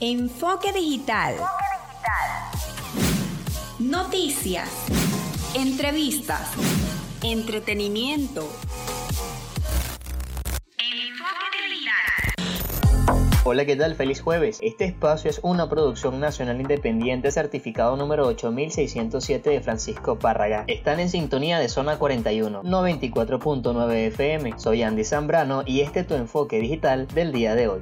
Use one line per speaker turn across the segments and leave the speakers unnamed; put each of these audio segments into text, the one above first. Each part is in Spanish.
Enfoque digital. Noticias. Entrevistas. Entretenimiento.
Hola, ¿qué tal? Feliz jueves. Este espacio es una producción nacional independiente certificado número 8607 de Francisco Párraga. Están en sintonía de zona 41, 94.9 FM. Soy Andy Zambrano y este es tu enfoque digital del día de hoy.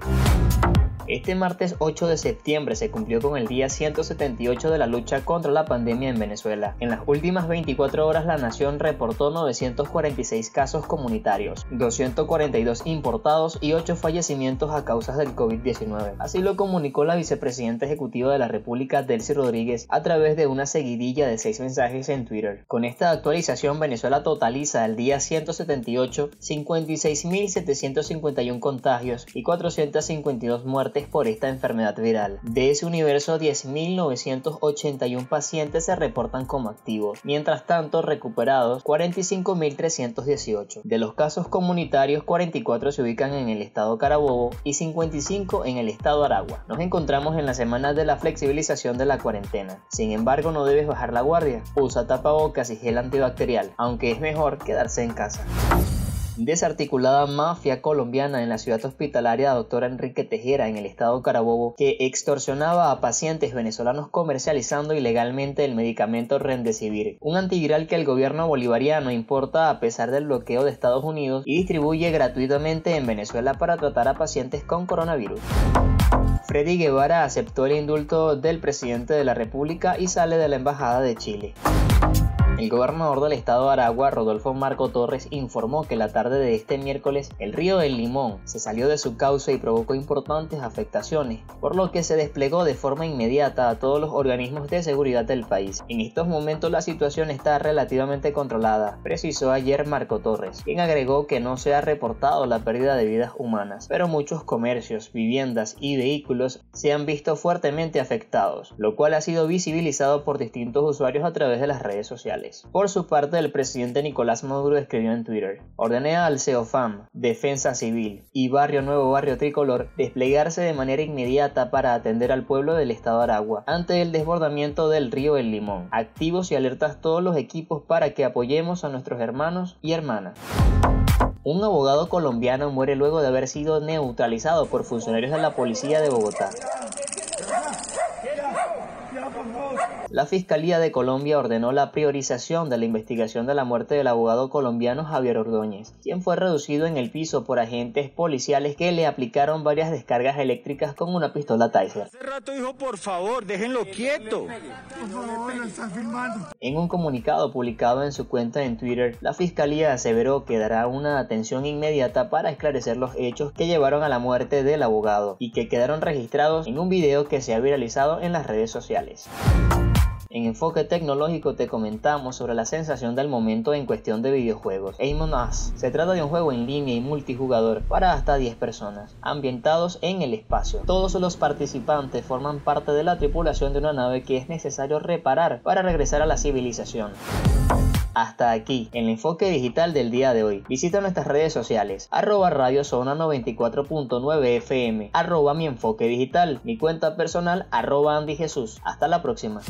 Este martes 8 de septiembre se cumplió con el día 178 de la lucha contra la pandemia en Venezuela. En las últimas 24 horas la nación reportó 946 casos comunitarios, 242 importados y 8 fallecimientos a causa del COVID-19. Así lo comunicó la vicepresidenta ejecutiva de la República, Delcy Rodríguez, a través de una seguidilla de 6 mensajes en Twitter. Con esta actualización, Venezuela totaliza el día 178 56.751 contagios y 452 muertes por esta enfermedad viral. De ese universo, 10.981 pacientes se reportan como activos, mientras tanto recuperados 45.318. De los casos comunitarios, 44 se ubican en el estado Carabobo y 55 en el estado Aragua. Nos encontramos en la semana de la flexibilización de la cuarentena. Sin embargo, no debes bajar la guardia. Usa tapabocas y gel antibacterial, aunque es mejor quedarse en casa desarticulada mafia colombiana en la ciudad hospitalaria Doctor Enrique Tejera en el estado Carabobo que extorsionaba a pacientes venezolanos comercializando ilegalmente el medicamento Remdesivir, un antiviral que el gobierno bolivariano importa a pesar del bloqueo de Estados Unidos y distribuye gratuitamente en Venezuela para tratar a pacientes con coronavirus. Freddy Guevara aceptó el indulto del presidente de la República y sale de la Embajada de Chile. El gobernador del estado de Aragua, Rodolfo Marco Torres, informó que la tarde de este miércoles el río del Limón se salió de su cauce y provocó importantes afectaciones, por lo que se desplegó de forma inmediata a todos los organismos de seguridad del país. En estos momentos la situación está relativamente controlada, precisó ayer Marco Torres, quien agregó que no se ha reportado la pérdida de vidas humanas, pero muchos comercios, viviendas y vehículos se han visto fuertemente afectados, lo cual ha sido visibilizado por distintos usuarios a través de las redes sociales. Por su parte, el presidente Nicolás Maduro escribió en Twitter, ordené al CEOFAM, Defensa Civil y Barrio Nuevo Barrio Tricolor desplegarse de manera inmediata para atender al pueblo del estado Aragua ante el desbordamiento del río El Limón. Activos y alertas todos los equipos para que apoyemos a nuestros hermanos y hermanas. Un abogado colombiano muere luego de haber sido neutralizado por funcionarios de la policía de Bogotá. La Fiscalía de Colombia ordenó la priorización de la investigación de la muerte del abogado colombiano Javier Ordóñez, quien fue reducido en el piso por agentes policiales que le aplicaron varias descargas eléctricas con una pistola Taser.
Hace rato dijo, por favor, déjenlo quieto.
En un comunicado publicado en su cuenta en Twitter, la Fiscalía aseveró que dará una atención inmediata para esclarecer los hechos que llevaron a la muerte del abogado y que quedaron registrados en un video que se ha viralizado en las redes sociales. En Enfoque Tecnológico te comentamos sobre la sensación del momento en cuestión de videojuegos, Among Us. Se trata de un juego en línea y multijugador para hasta 10 personas, ambientados en el espacio. Todos los participantes forman parte de la tripulación de una nave que es necesario reparar para regresar a la civilización. Hasta aquí, el enfoque digital del día de hoy. Visita nuestras redes sociales, arroba radio zona 94.9 FM, arroba mi enfoque digital, mi cuenta personal, arroba Andy Jesús. Hasta la próxima.